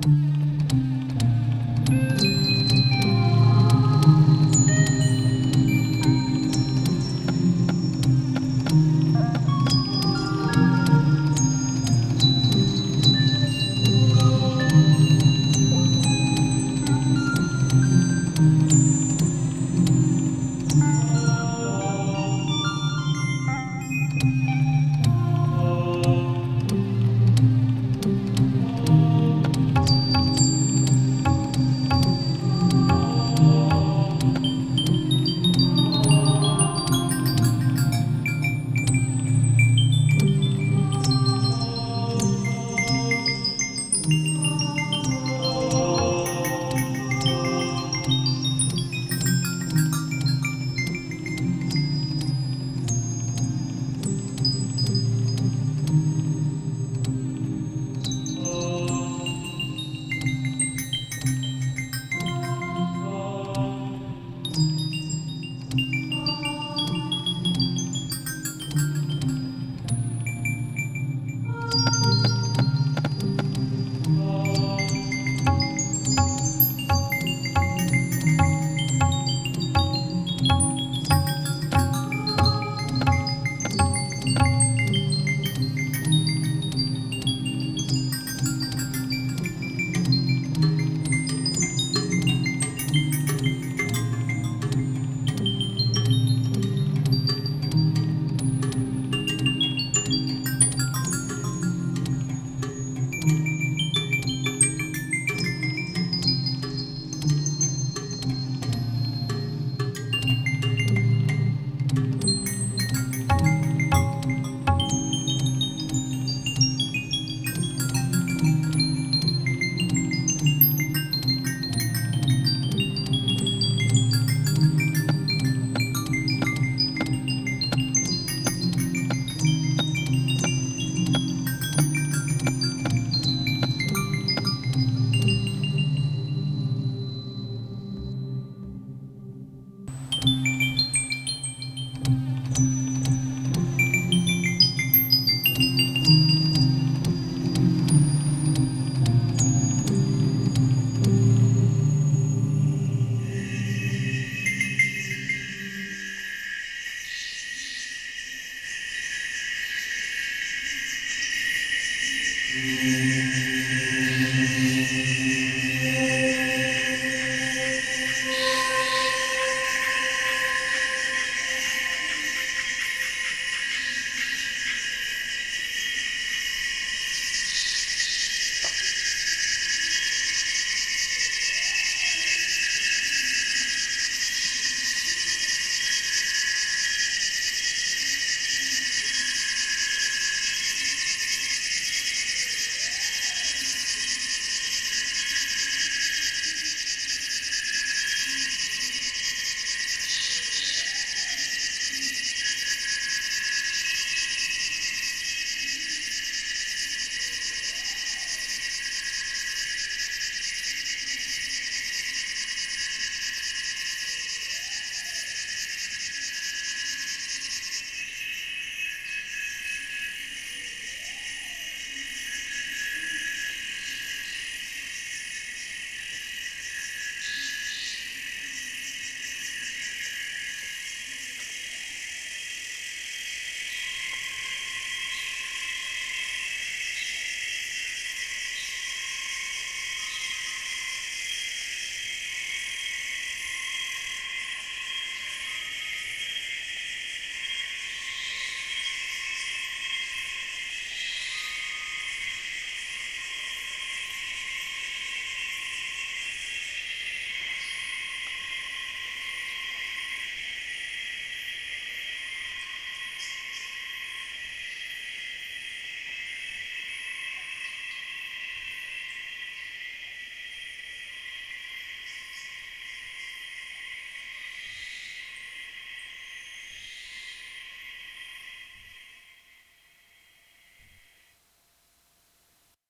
Mm-hmm. Música